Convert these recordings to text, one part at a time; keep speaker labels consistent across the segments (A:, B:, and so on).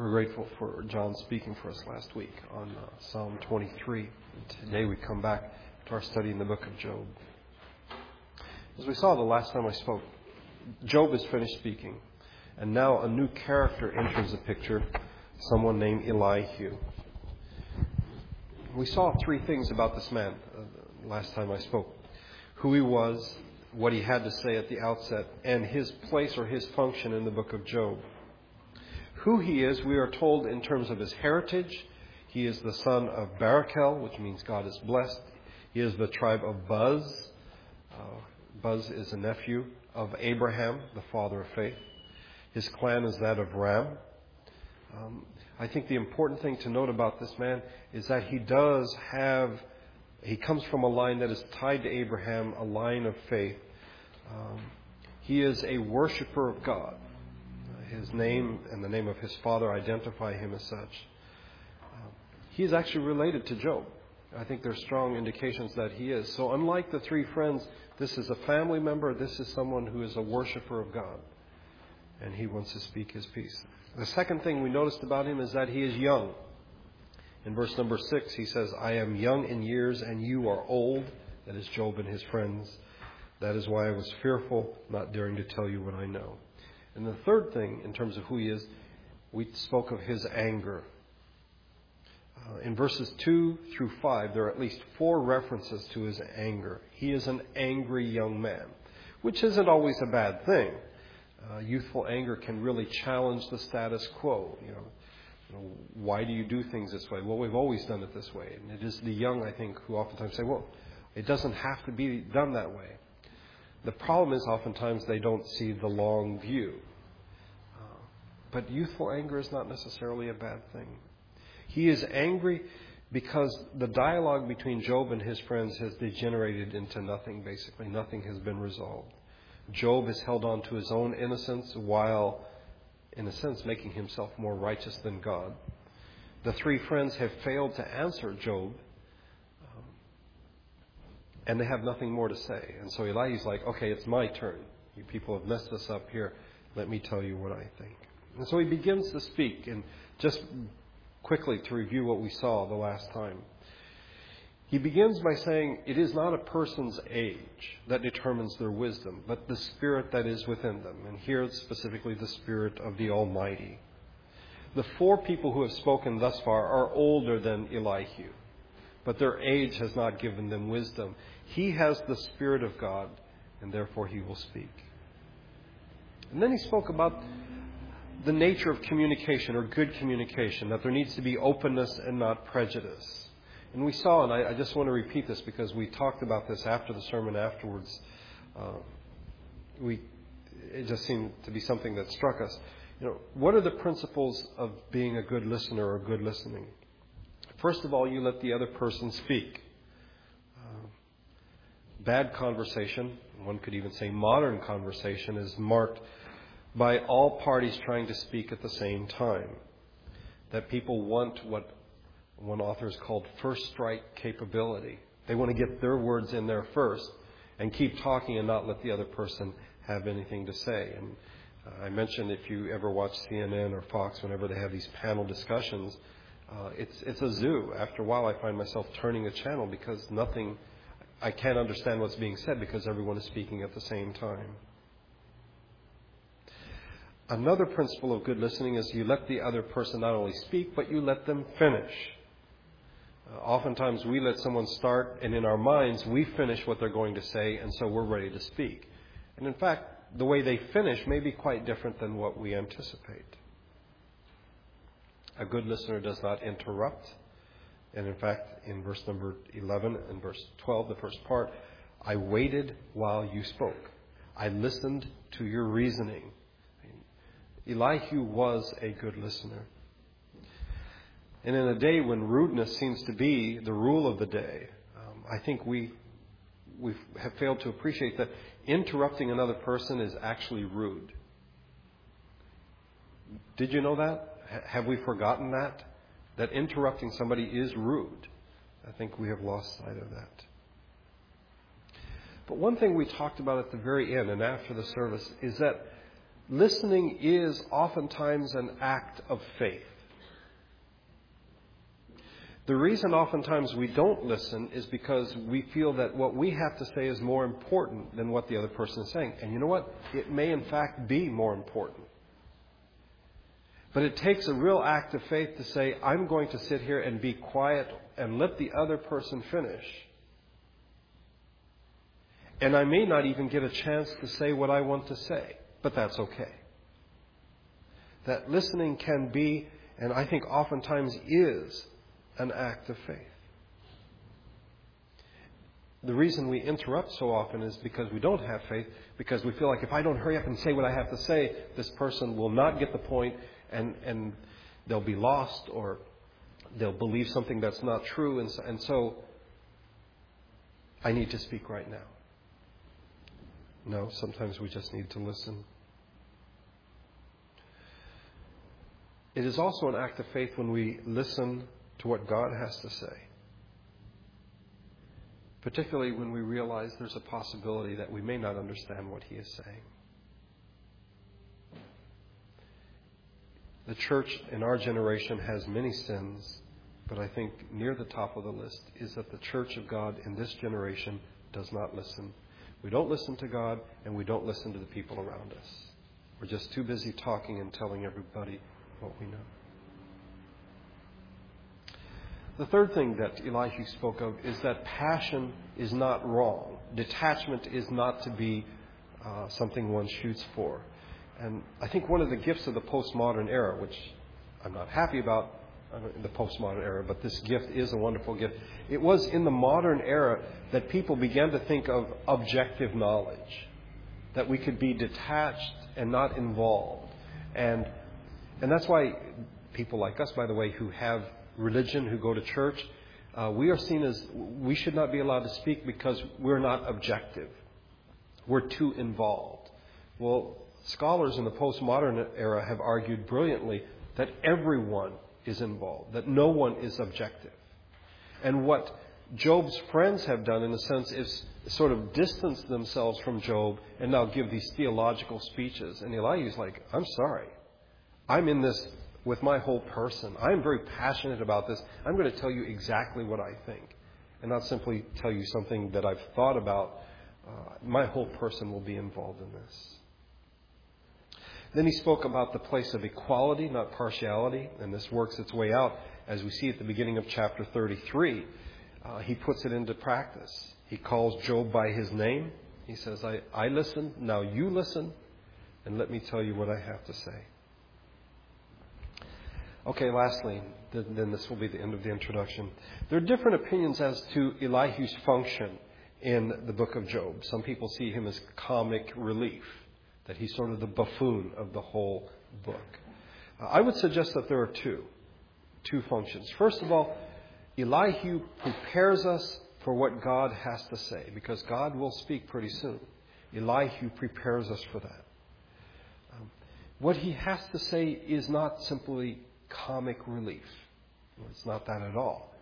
A: We're grateful for John speaking for us last week on uh, Psalm 23. Today we come back to our study in the book of Job. As we saw the last time I spoke, Job is finished speaking, and now a new character enters the picture, someone named Elihu. We saw three things about this man uh, last time I spoke who he was, what he had to say at the outset, and his place or his function in the book of Job. Who he is, we are told in terms of his heritage. He is the son of Barakel, which means God is blessed. He is the tribe of Buz. Uh, Buz is a nephew of Abraham, the father of faith. His clan is that of Ram. Um, I think the important thing to note about this man is that he does have, he comes from a line that is tied to Abraham, a line of faith. Um, he is a worshiper of God his name and the name of his father identify him as such. He is actually related to Job. I think there's strong indications that he is. So, unlike the three friends, this is a family member. This is someone who is a worshiper of God. And he wants to speak his piece. The second thing we noticed about him is that he is young. In verse number six, he says, I am young in years and you are old. That is Job and his friends. That is why I was fearful, not daring to tell you what I know. And the third thing, in terms of who he is, we spoke of his anger. Uh, in verses 2 through 5, there are at least four references to his anger. He is an angry young man, which isn't always a bad thing. Uh, youthful anger can really challenge the status quo. You know, you know, why do you do things this way? Well, we've always done it this way. And it is the young, I think, who oftentimes say, well, it doesn't have to be done that way. The problem is oftentimes they don't see the long view. Uh, but youthful anger is not necessarily a bad thing. He is angry because the dialogue between Job and his friends has degenerated into nothing, basically. Nothing has been resolved. Job has held on to his own innocence while, in a sense, making himself more righteous than God. The three friends have failed to answer Job and they have nothing more to say. And so Elihu's like, okay, it's my turn. You people have messed us up here. Let me tell you what I think. And so he begins to speak, and just quickly to review what we saw the last time. He begins by saying, It is not a person's age that determines their wisdom, but the spirit that is within them. And here it's specifically the spirit of the Almighty. The four people who have spoken thus far are older than Elihu but their age has not given them wisdom. He has the Spirit of God, and therefore he will speak. And then he spoke about the nature of communication or good communication, that there needs to be openness and not prejudice. And we saw, and I, I just want to repeat this because we talked about this after the sermon afterwards. Uh, we, it just seemed to be something that struck us. You know, what are the principles of being a good listener or good listening? First of all, you let the other person speak. Bad conversation, one could even say modern conversation, is marked by all parties trying to speak at the same time. That people want what one author has called first strike capability. They want to get their words in there first and keep talking and not let the other person have anything to say. And uh, I mentioned if you ever watch CNN or Fox, whenever they have these panel discussions, uh, it's it's a zoo. After a while, I find myself turning a channel because nothing, I can't understand what's being said because everyone is speaking at the same time. Another principle of good listening is you let the other person not only speak, but you let them finish. Uh, oftentimes, we let someone start, and in our minds, we finish what they're going to say, and so we're ready to speak. And in fact, the way they finish may be quite different than what we anticipate. A good listener does not interrupt. And in fact, in verse number 11 and verse 12, the first part, I waited while you spoke. I listened to your reasoning. Elihu was a good listener. And in a day when rudeness seems to be the rule of the day, um, I think we we have failed to appreciate that interrupting another person is actually rude. Did you know that? have we forgotten that? That interrupting somebody is rude. I think we have lost sight of that. But one thing we talked about at the very end and after the service is that listening is oftentimes an act of faith. The reason oftentimes we don't listen is because we feel that what we have to say is more important than what the other person is saying. And you know what? It may in fact be more important. But it takes a real act of faith to say, I'm going to sit here and be quiet and let the other person finish. And I may not even get a chance to say what I want to say, but that's okay. That listening can be, and I think oftentimes is, an act of faith. The reason we interrupt so often is because we don't have faith, because we feel like if I don't hurry up and say what I have to say, this person will not get the point and, and they'll be lost or they'll believe something that's not true. And so, and so I need to speak right now. No, sometimes we just need to listen. It is also an act of faith when we listen to what God has to say. Particularly when we realize there's a possibility that we may not understand what He is saying. The church in our generation has many sins, but I think near the top of the list is that the church of God in this generation does not listen. We don't listen to God, and we don't listen to the people around us. We're just too busy talking and telling everybody what we know. The third thing that Elihu spoke of is that passion is not wrong. Detachment is not to be uh, something one shoots for. And I think one of the gifts of the postmodern era, which I'm not happy about in the postmodern era, but this gift is a wonderful gift. It was in the modern era that people began to think of objective knowledge, that we could be detached and not involved. And, and that's why people like us, by the way, who have religion, who go to church, uh, we are seen as we should not be allowed to speak because we're not objective. We're too involved. Well, scholars in the postmodern era have argued brilliantly that everyone is involved, that no one is objective. And what Job's friends have done, in a sense, is sort of distance themselves from Job and now give these theological speeches. And Elihu's like, I'm sorry. I'm in this with my whole person. I am very passionate about this. I'm going to tell you exactly what I think and not simply tell you something that I've thought about. Uh, my whole person will be involved in this. Then he spoke about the place of equality, not partiality, and this works its way out as we see at the beginning of chapter 33. Uh, he puts it into practice. He calls Job by his name. He says, I, I listen, now you listen, and let me tell you what I have to say. Okay, lastly, then this will be the end of the introduction. There are different opinions as to Elihu's function in the book of Job. Some people see him as comic relief, that he's sort of the buffoon of the whole book. Uh, I would suggest that there are two, two functions. First of all, Elihu prepares us for what God has to say, because God will speak pretty soon. Elihu prepares us for that. Um, what he has to say is not simply comic relief. It's not that at all.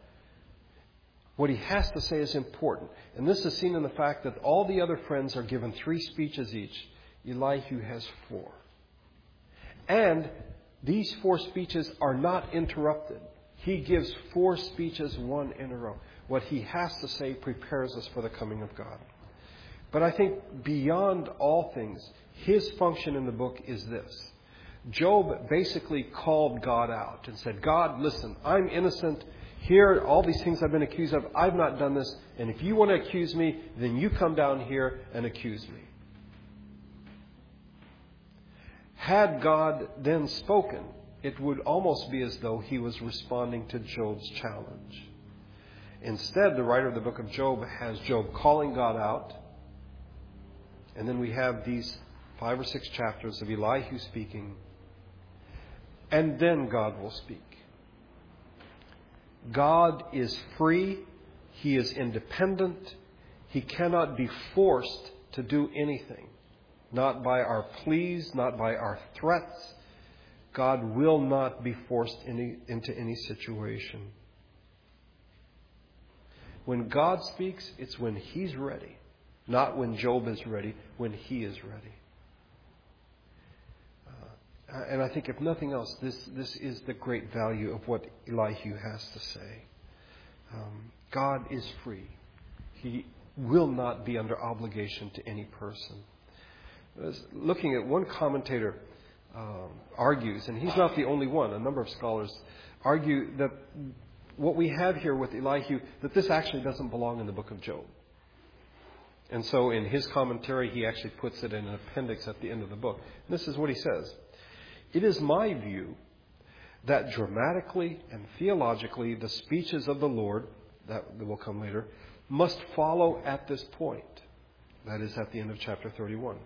A: What he has to say is important. And this is seen in the fact that all the other friends are given three speeches each. Elihu has four. And these four speeches are not interrupted. He gives four speeches, one in a row. What he has to say prepares us for the coming of God. But I think beyond all things, his function in the book is this Job basically called God out and said, God, listen, I'm innocent. Here, all these things I've been accused of, I've not done this. And if you want to accuse me, then you come down here and accuse me. Had God then spoken, it would almost be as though he was responding to Job's challenge. Instead, the writer of the book of Job has Job calling God out. And then we have these five or six chapters of Elihu speaking and then God will speak. God is free, He is independent, He cannot be forced to do anything, not by our pleas, not by our threats. God will not be forced any, into any situation. When God speaks, it's when He's ready, not when Job is ready, when He is ready. Uh, and I think, if nothing else, this, this is the great value of what Elihu has to say. Um, God is free. He will not be under obligation to any person. Looking at one commentator um, argues, and he's not the only one, a number of scholars argue that what we have here with Elihu, that this actually doesn't belong in the book of Job. And so in his commentary, he actually puts it in an appendix at the end of the book. And this is what he says It is my view that dramatically and theologically, the speeches of the Lord, that will come later, must follow at this point. That is at the end of chapter 31.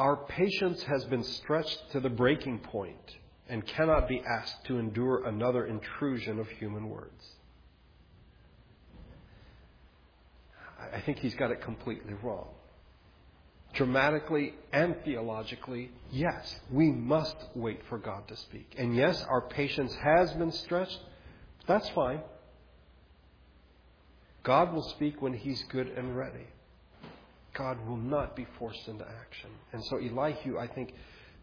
A: Our patience has been stretched to the breaking point and cannot be asked to endure another intrusion of human words. I think he's got it completely wrong. Dramatically and theologically, yes, we must wait for God to speak. And yes, our patience has been stretched. That's fine. God will speak when he's good and ready. God will not be forced into action. And so Elihu, I think,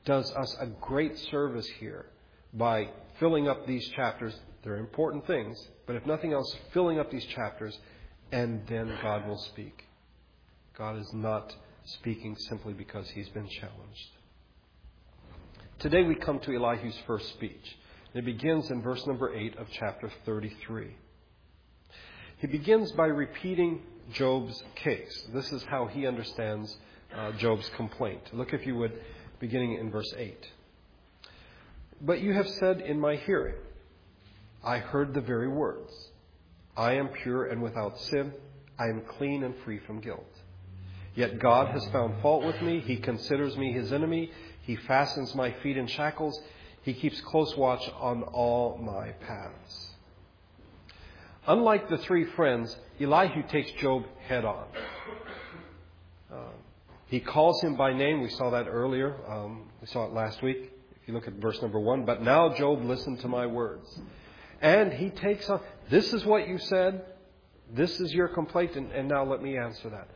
A: does us a great service here by filling up these chapters. They're important things, but if nothing else, filling up these chapters, and then God will speak. God is not speaking simply because he's been challenged. Today we come to Elihu's first speech. It begins in verse number 8 of chapter 33. He begins by repeating Job's case. This is how he understands uh, Job's complaint. Look, if you would, beginning in verse 8. But you have said in my hearing, I heard the very words. I am pure and without sin. I am clean and free from guilt. Yet God has found fault with me. He considers me his enemy. He fastens my feet in shackles. He keeps close watch on all my paths. Unlike the three friends, Elihu takes Job head on. Um, he calls him by name. We saw that earlier. Um, we saw it last week. If you look at verse number one. But now, Job, listen to my words. And he takes on, this is what you said. This is your complaint. And, and now let me answer that.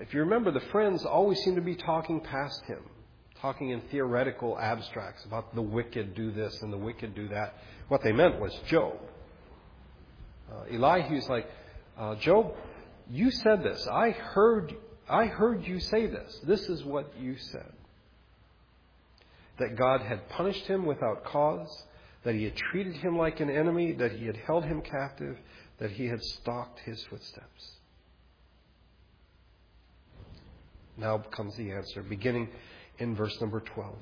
A: If you remember, the friends always seem to be talking past him, talking in theoretical abstracts about the wicked do this and the wicked do that. What they meant was Job. Uh, Elihu's like, uh, Job, you said this. I heard, I heard you say this. This is what you said. That God had punished him without cause, that he had treated him like an enemy, that he had held him captive, that he had stalked his footsteps. Now comes the answer, beginning in verse number 12.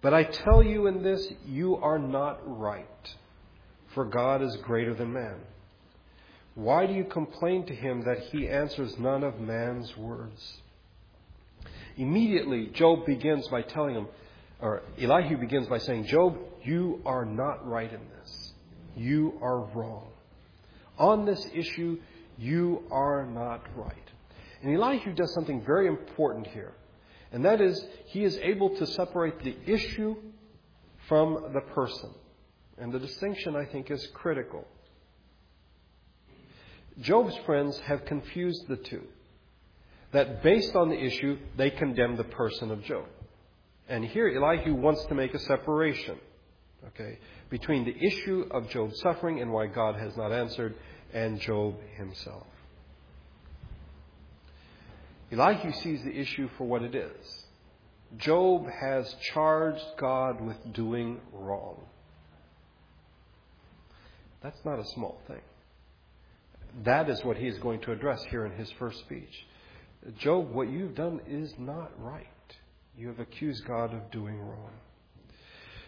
A: But I tell you in this, you are not right for God is greater than man. Why do you complain to him that he answers none of man's words? Immediately, Job begins by telling him, or Elihu begins by saying, Job, you are not right in this. You are wrong. On this issue, you are not right. And Elihu does something very important here. And that is, he is able to separate the issue from the person. And the distinction, I think, is critical. Job's friends have confused the two. That based on the issue, they condemn the person of Job. And here Elihu wants to make a separation, okay, between the issue of Job's suffering and why God has not answered and Job himself. Elihu sees the issue for what it is. Job has charged God with doing wrong. That's not a small thing. That is what he is going to address here in his first speech. Job, what you've done is not right. You have accused God of doing wrong.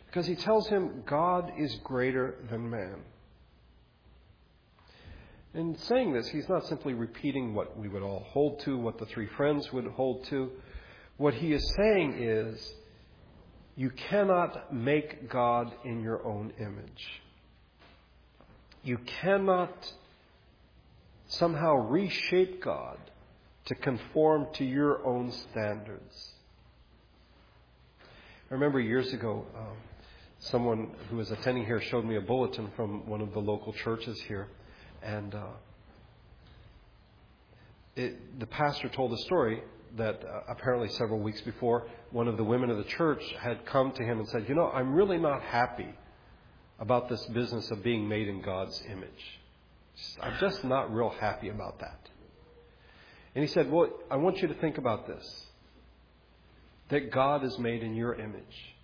A: Because he tells him God is greater than man. In saying this, he's not simply repeating what we would all hold to, what the three friends would hold to. What he is saying is, you cannot make God in your own image. You cannot somehow reshape God to conform to your own standards. I remember years ago, um, someone who was attending here showed me a bulletin from one of the local churches here, and uh, it, the pastor told a story that uh, apparently several weeks before, one of the women of the church had come to him and said, You know, I'm really not happy about this business of being made in God's image. I'm just not real happy about that. And he said, Well, I want you to think about this that God is made in your image.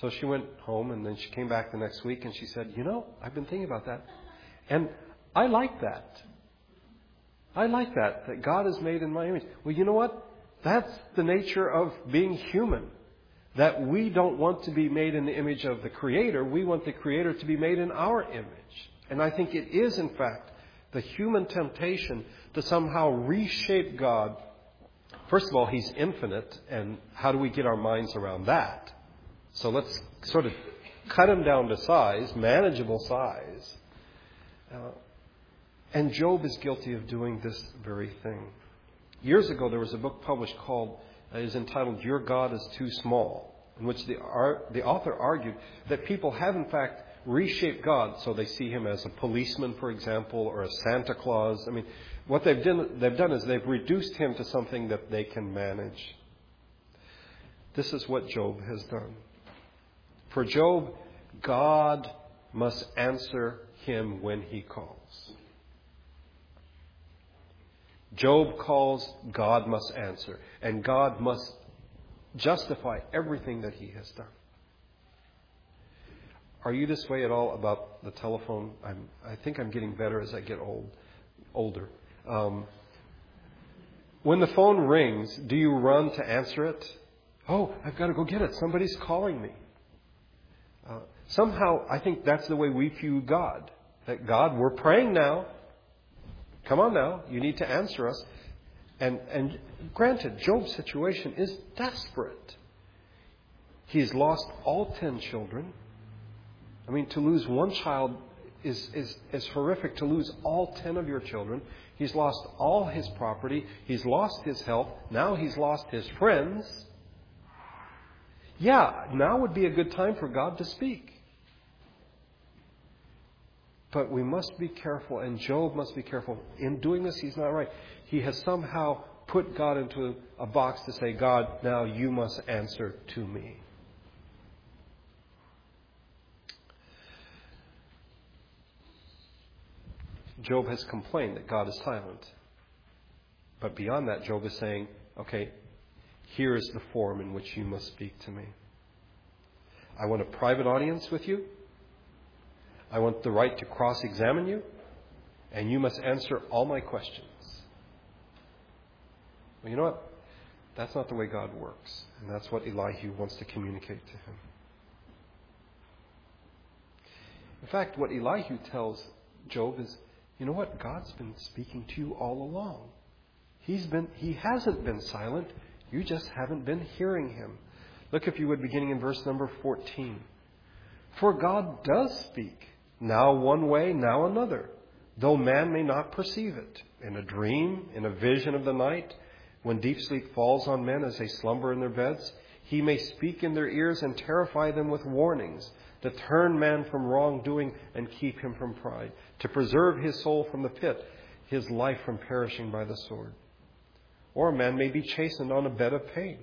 A: So she went home and then she came back the next week and she said, You know, I've been thinking about that. And I like that. I like that, that God is made in my image. Well, you know what? That's the nature of being human. That we don't want to be made in the image of the Creator. We want the Creator to be made in our image. And I think it is, in fact, the human temptation to somehow reshape God. First of all, He's infinite, and how do we get our minds around that? So let's sort of cut Him down to size, manageable size. Uh, and Job is guilty of doing this very thing. Years ago, there was a book published called, is entitled Your God is Too Small, in which the, the author argued that people have, in fact, reshaped God so they see him as a policeman, for example, or a Santa Claus. I mean, what they've done, they've done is they've reduced him to something that they can manage. This is what Job has done. For Job, God must answer him when he calls. Job calls, God must answer. And God must justify everything that he has done. Are you this way at all about the telephone? I'm, I think I'm getting better as I get old, older. Um, when the phone rings, do you run to answer it? Oh, I've got to go get it. Somebody's calling me. Uh, somehow, I think that's the way we view God. That God, we're praying now. Come on now, you need to answer us. And, and granted, Job's situation is desperate. He's lost all ten children. I mean, to lose one child is, is, is horrific. To lose all ten of your children. He's lost all his property. He's lost his health. Now he's lost his friends. Yeah, now would be a good time for God to speak. But we must be careful, and Job must be careful. In doing this, he's not right. He has somehow put God into a box to say, God, now you must answer to me. Job has complained that God is silent. But beyond that, Job is saying, okay, here is the form in which you must speak to me. I want a private audience with you. I want the right to cross examine you, and you must answer all my questions. Well, you know what? That's not the way God works, and that's what Elihu wants to communicate to him. In fact, what Elihu tells Job is, you know what? God's been speaking to you all along. He's been, he hasn't been silent. You just haven't been hearing him. Look, if you would, beginning in verse number 14. For God does speak now one way, now another, though man may not perceive it. In a dream, in a vision of the night, when deep sleep falls on men as they slumber in their beds, he may speak in their ears and terrify them with warnings to turn man from wrongdoing and keep him from pride, to preserve his soul from the pit, his life from perishing by the sword. Or a man may be chastened on a bed of pain,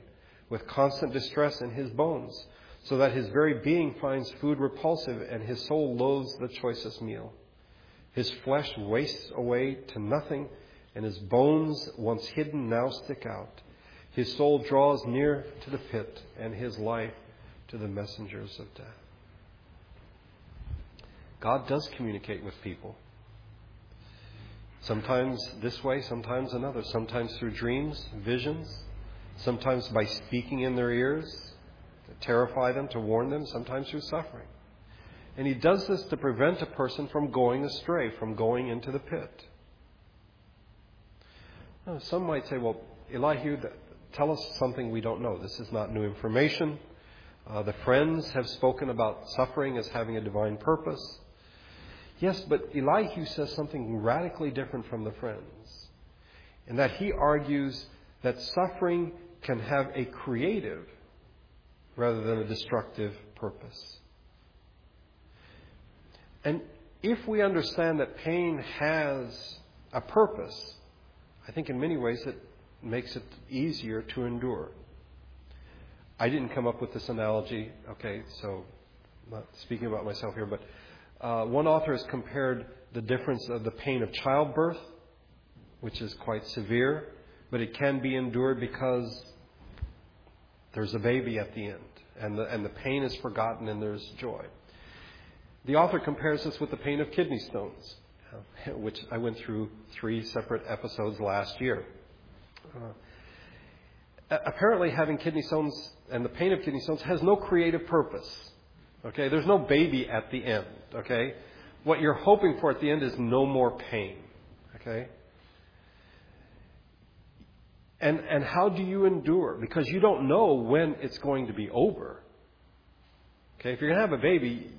A: with constant distress in his bones so that his very being finds food repulsive and his soul loathes the choicest meal. His flesh wastes away to nothing, and his bones, once hidden, now stick out. His soul draws near to the pit, and his life to the messengers of death. God does communicate with people. Sometimes this way, sometimes another. Sometimes through dreams, visions, sometimes by speaking in their ears, terrify them, to warn them, sometimes through suffering. And he does this to prevent a person from going astray, from going into the pit. Now, some might say, well, Elihu, tell us something we don't know. This is not new information. Uh, the friends have spoken about suffering as having a divine purpose. Yes, but Elihu says something radically different from the friends, in that he argues that suffering can have a creative rather than a destructive purpose. And if we understand that pain has a purpose, I think in many ways it makes it easier to endure. I didn't come up with this analogy, okay, so I'm not speaking about myself here, but uh, one author has compared the difference of the pain of childbirth, which is quite severe, but it can be endured because there's a baby at the end, and the, and the pain is forgotten and there's joy. The author compares this with the pain of kidney stones, which I went through three separate episodes last year. Uh, apparently, having kidney stones and the pain of kidney stones has no creative purpose. Okay, there's no baby at the end. Okay, what you're hoping for at the end is no more pain. Okay, and and how do you endure? Because you don't know when it's going to be over. Okay, if you're going to have a baby,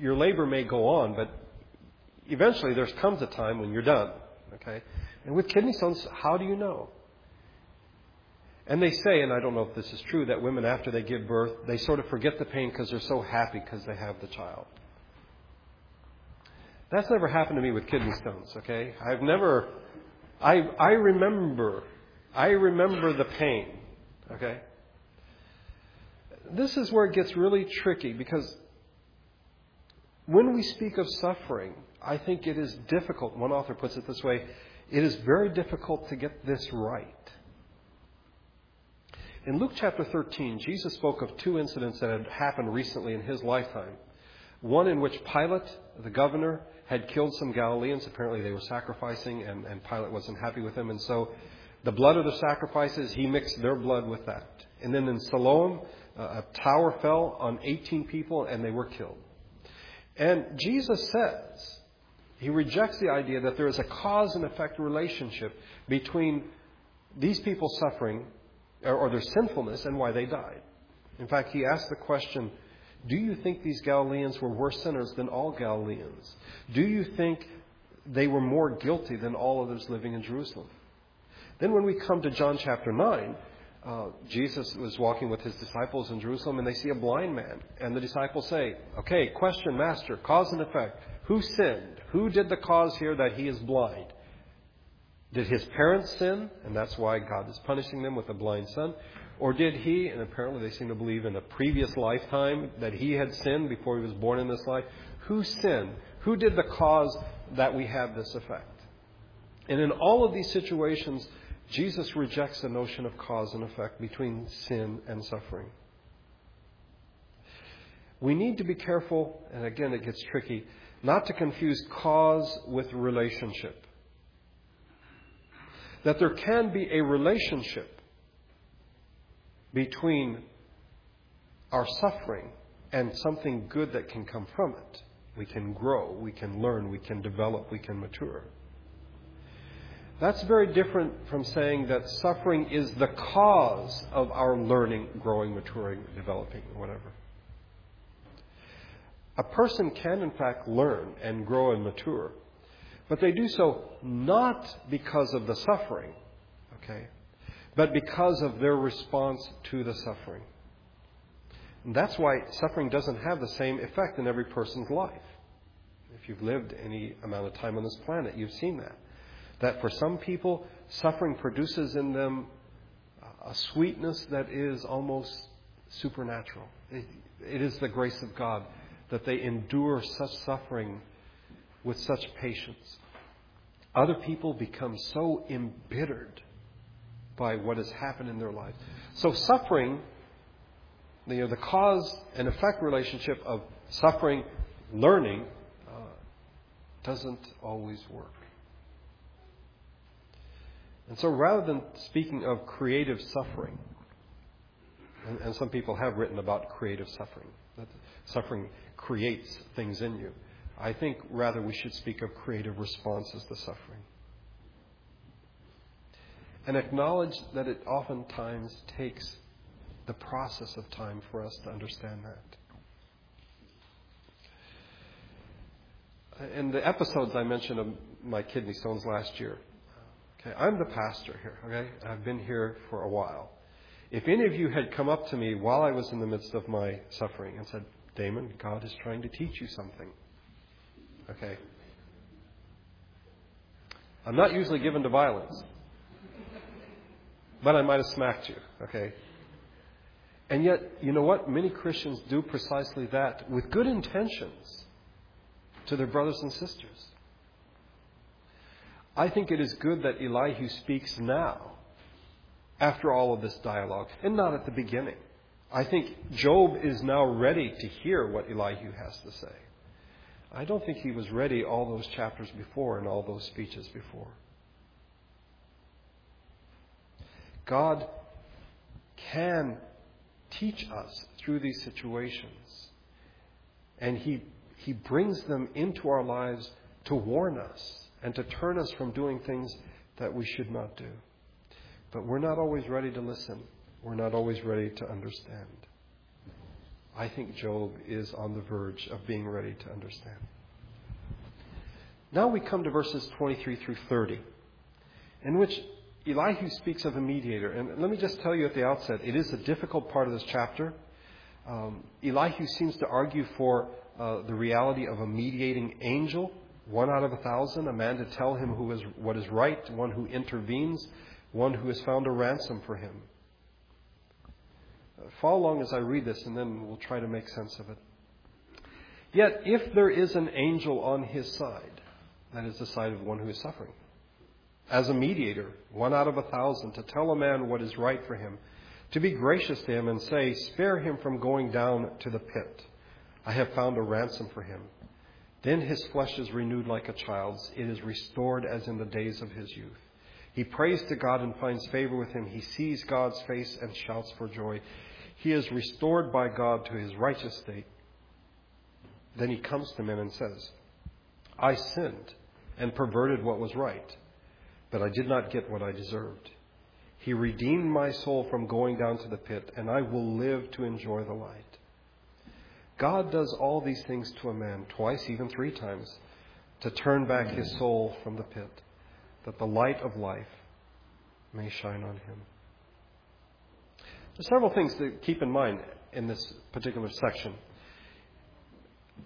A: your labor may go on, but eventually there comes a time when you're done. Okay, and with kidney stones, how do you know? And they say, and I don't know if this is true, that women after they give birth, they sort of forget the pain because they're so happy because they have the child. That's never happened to me with kidney stones, okay? I've never, I, I remember, I remember the pain, okay? This is where it gets really tricky because when we speak of suffering, I think it is difficult. One author puts it this way it is very difficult to get this right. In Luke chapter 13, Jesus spoke of two incidents that had happened recently in his lifetime. One in which Pilate, the governor, had killed some Galileans. Apparently, they were sacrificing, and, and Pilate wasn't happy with them. And so, the blood of the sacrifices, he mixed their blood with that. And then in Siloam, a tower fell on 18 people, and they were killed. And Jesus says, he rejects the idea that there is a cause and effect relationship between these people suffering or their sinfulness and why they died. In fact, he asks the question Do you think these Galileans were worse sinners than all Galileans? Do you think they were more guilty than all others living in Jerusalem? Then, when we come to John chapter 9, uh, Jesus was walking with his disciples in Jerusalem and they see a blind man. And the disciples say, Okay, question, Master, cause and effect. Who sinned? Who did the cause here that he is blind? Did his parents sin, and that's why God is punishing them with a blind son? Or did he, and apparently they seem to believe in a previous lifetime that he had sinned before he was born in this life? Who sinned? Who did the cause that we have this effect? And in all of these situations, Jesus rejects the notion of cause and effect between sin and suffering. We need to be careful, and again it gets tricky, not to confuse cause with relationship that there can be a relationship between our suffering and something good that can come from it. We can grow, we can learn, we can develop, we can mature. That's very different from saying that suffering is the cause of our learning, growing, maturing, developing, whatever. A person can, in fact, learn and grow and mature but they do so not because of the suffering, okay, but because of their response to the suffering. And that's why suffering doesn't have the same effect in every person's life. If you've lived any amount of time on this planet, you've seen that. That for some people, suffering produces in them a sweetness that is almost supernatural. it, it is the grace of God that they endure such suffering with such patience. Other people become so embittered by what has happened in their lives. So suffering, you know, the cause and effect relationship of suffering, learning, uh, doesn't always work. And so rather than speaking of creative suffering, and, and some people have written about creative suffering, that suffering creates things in you. I think rather we should speak of creative responses to suffering. And acknowledge that it oftentimes takes the process of time for us to understand that. In the episodes I mentioned of my kidney stones last year, okay, I'm the pastor here, okay? I've been here for a while. If any of you had come up to me while I was in the midst of my suffering and said, Damon, God is trying to teach you something, Okay? I'm not usually given to violence. but I might have smacked you, okay? And yet, you know what? Many Christians do precisely that with good intentions to their brothers and sisters. I think it is good that Elihu speaks now, after all of this dialogue, and not at the beginning. I think Job is now ready to hear what Elihu has to say. I don't think he was ready all those chapters before and all those speeches before. God can teach us through these situations. And he, he brings them into our lives to warn us and to turn us from doing things that we should not do. But we're not always ready to listen. We're not always ready to understand. I think Job is on the verge of being ready to understand. Now we come to verses 23 through 30, in which Elihu speaks of a mediator. And let me just tell you at the outset, it is a difficult part of this chapter. Um, Elihu seems to argue for uh, the reality of a mediating angel, one out of a thousand, a man to tell him who is, what is right, one who intervenes, one who has found a ransom for him. Uh, follow along as I read this, and then we'll try to make sense of it. Yet, if there is an angel on his side, that is the side of one who is suffering, as a mediator, one out of a thousand, to tell a man what is right for him, to be gracious to him and say, Spare him from going down to the pit. I have found a ransom for him. Then his flesh is renewed like a child's, it is restored as in the days of his youth. He prays to God and finds favor with him. He sees God's face and shouts for joy. He is restored by God to his righteous state. Then he comes to men and says, I sinned and perverted what was right but I did not get what I deserved. He redeemed my soul from going down to the pit, and I will live to enjoy the light. God does all these things to a man, twice, even three times, to turn back his soul from the pit, that the light of life may shine on him. There's several things to keep in mind in this particular section.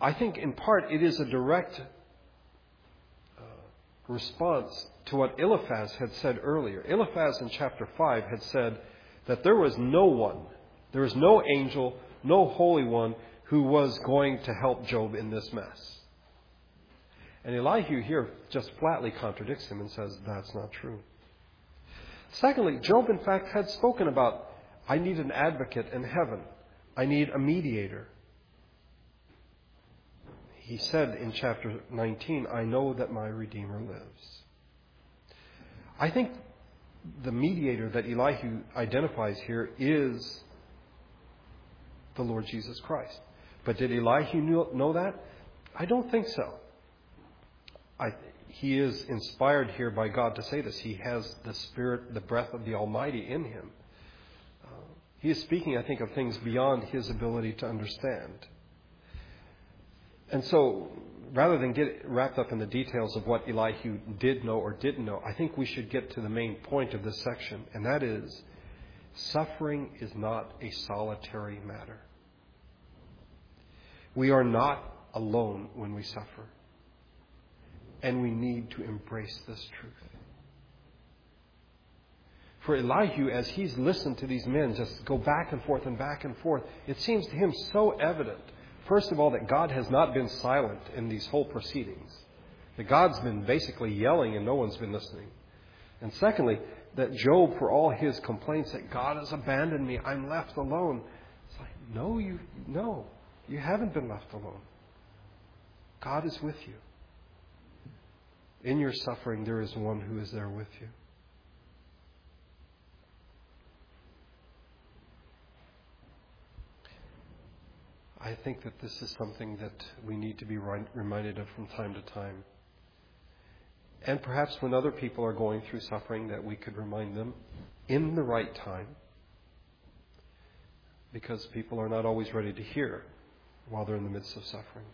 A: I think, in part, it is a direct uh, response to what Eliphaz had said earlier. Eliphaz in chapter 5 had said that there was no one, there was no angel, no holy one who was going to help Job in this mess. And Elihu here just flatly contradicts him and says that's not true. Secondly, Job in fact had spoken about I need an advocate in heaven. I need a mediator. He said in chapter 19, I know that my Redeemer lives. I think the mediator that Elihu identifies here is the Lord Jesus Christ. But did Elihu know that? I don't think so. I, he is inspired here by God to say this. He has the Spirit, the breath of the Almighty in him. Uh, he is speaking, I think, of things beyond his ability to understand. And so rather than get wrapped up in the details of what Elihu did know or didn't know, I think we should get to the main point of this section, and that is suffering is not a solitary matter. We are not alone when we suffer, and we need to embrace this truth. For Elihu, as he's listened to these men just go back and forth and back and forth, it seems to him so evident First of all, that God has not been silent in these whole proceedings. That God's been basically yelling and no one's been listening. And secondly, that Job, for all his complaints that God has abandoned me, I'm left alone. It's like, no, you, no, you haven't been left alone. God is with you. In your suffering, there is one who is there with you. I think that this is something that we need to be reminded of from time to time. And perhaps when other people are going through suffering, that we could remind them in the right time. Because people are not always ready to hear while they're in the midst of suffering.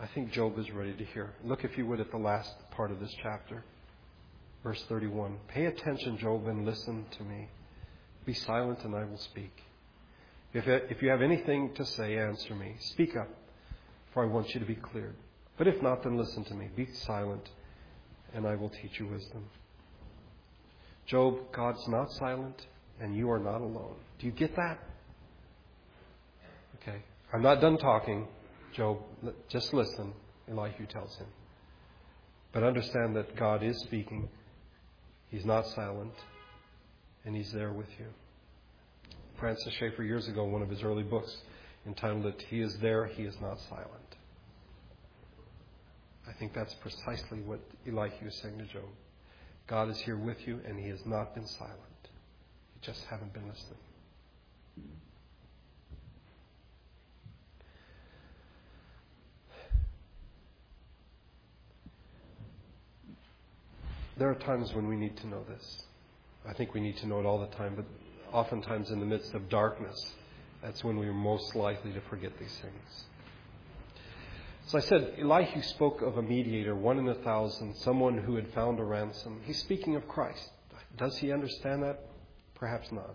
A: I think Job is ready to hear. Look, if you would, at the last part of this chapter. Verse 31. Pay attention, Job, and listen to me. Be silent, and I will speak. If, if you have anything to say, answer me. Speak up, for I want you to be cleared. But if not, then listen to me. Be silent, and I will teach you wisdom. Job, God's not silent, and you are not alone. Do you get that? I'm not done talking. Job, just listen, Elihu tells him. But understand that God is speaking. He's not silent, and He's there with you. Francis Schaeffer, years ago, one of his early books, entitled it, He is There, He is Not Silent. I think that's precisely what Elihu is saying to Job. God is here with you, and He has not been silent. You just haven't been listening. There are times when we need to know this. I think we need to know it all the time, but oftentimes in the midst of darkness, that's when we're most likely to forget these things. As I said, Elihu spoke of a mediator, one in a thousand, someone who had found a ransom. He's speaking of Christ. Does he understand that? Perhaps not.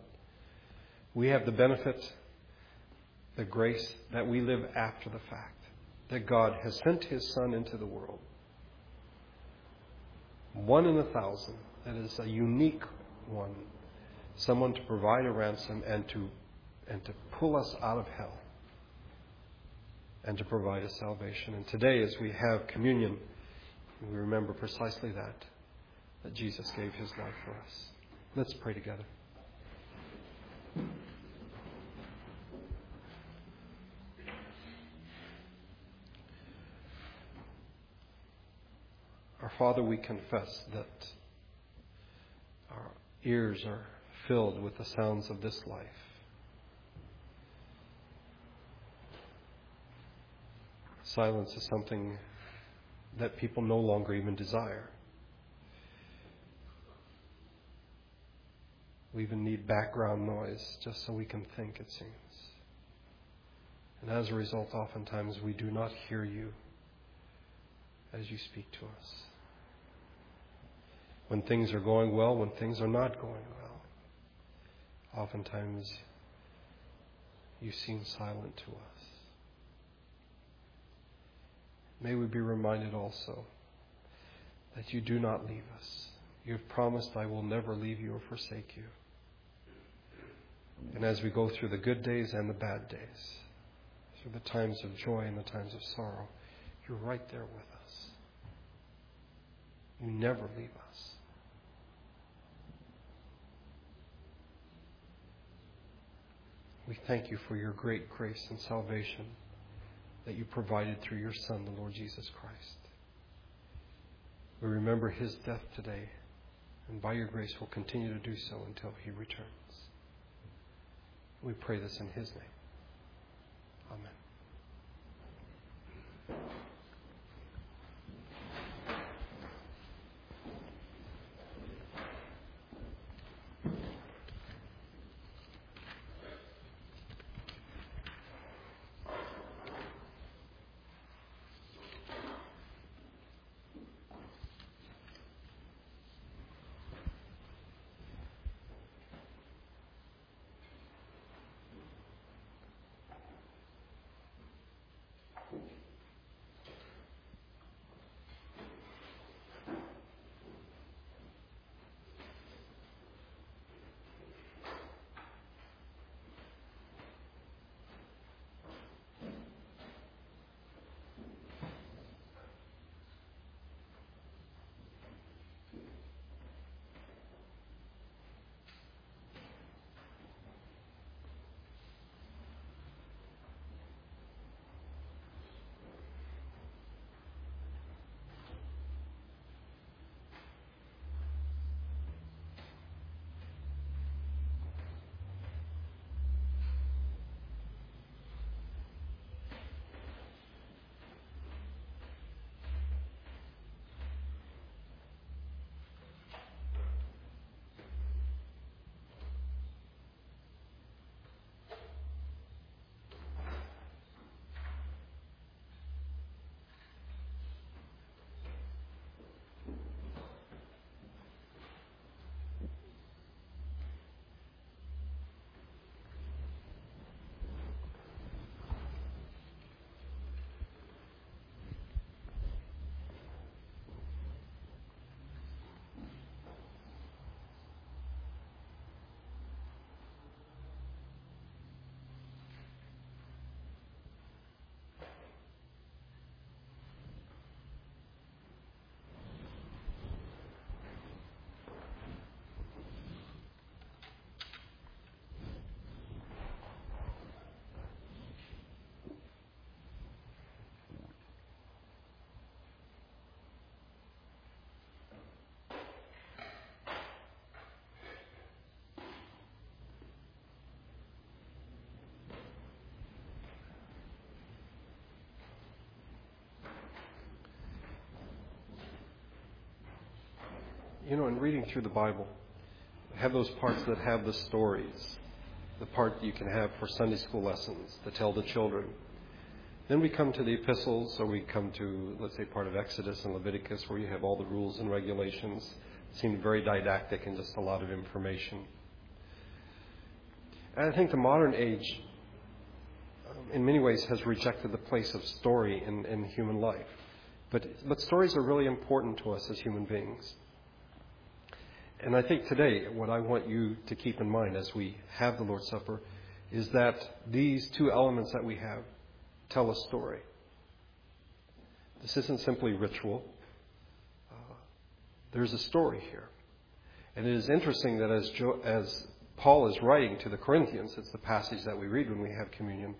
A: We have the benefit, the grace that we live after the fact, that God has sent his Son into the world one in a thousand. That is a unique one. Someone to provide a ransom and to, and to pull us out of hell and to provide us salvation. And today, as we have communion, we remember precisely that, that Jesus gave his life for us. Let's pray together. Our Father, we confess that our ears are filled with the sounds of this life. Silence is something that people no longer even desire. We even need background noise just so we can think, it seems. And as a result, oftentimes we do not hear you as you speak to us when things are going well, when things are not going well. Oftentimes, you seem silent to us. May we be reminded also that you do not leave us. You have promised, I will never leave you or forsake you. And as we go through the good days and the bad days, through the times of joy and the times of sorrow, you're right there with us. You never leave us. We thank you for your great grace and salvation that you provided through your Son, the Lord Jesus Christ. We remember his death today, and by your grace will continue to do so until he returns. We pray this in his name. Amen. You know, in reading through the Bible, have those parts that have the stories, the part you can have for Sunday school lessons to tell the children. Then we come to the epistles, or we come to, let's say, part of Exodus and Leviticus, where you have all the rules and regulations. It seemed very didactic and just a lot of information. And I think the modern age, um, in many ways, has rejected the place of story in, in human life. But, but stories are really important to us as human beings. And I think today, what I want you to keep in mind as we have the Lord's Supper is that these two elements that we have tell a story. This isn't simply ritual, uh, there's a story here. And it is interesting that as, jo- as Paul is writing to the Corinthians, it's the passage that we read when we have communion,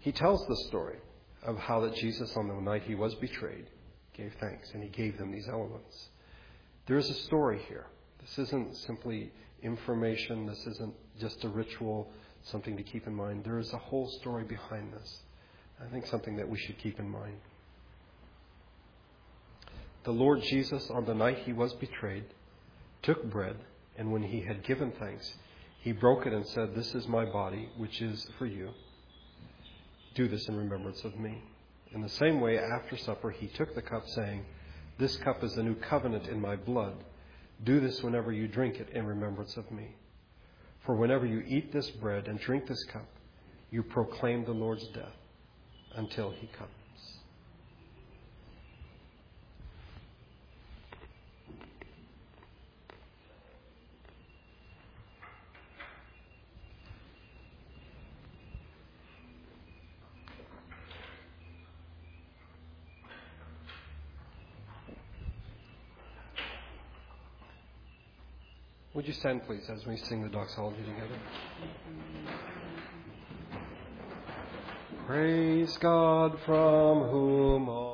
A: he tells the story of how that Jesus, on the night he was betrayed, gave thanks, and he gave them these elements. There is a story here. This isn't simply information, this isn't just a ritual, something to keep in mind. There is a whole story behind this. I think something that we should keep in mind. The Lord Jesus, on the night he was betrayed, took bread, and when he had given thanks, he broke it and said, This is my body, which is for you. Do this in remembrance of me. In the same way, after supper, he took the cup, saying, This cup is the new covenant in my blood. Do this whenever you drink it in remembrance of me. For whenever you eat this bread and drink this cup, you proclaim the Lord's death until he comes. Would you stand, please, as we sing the doxology together? Praise God from whom all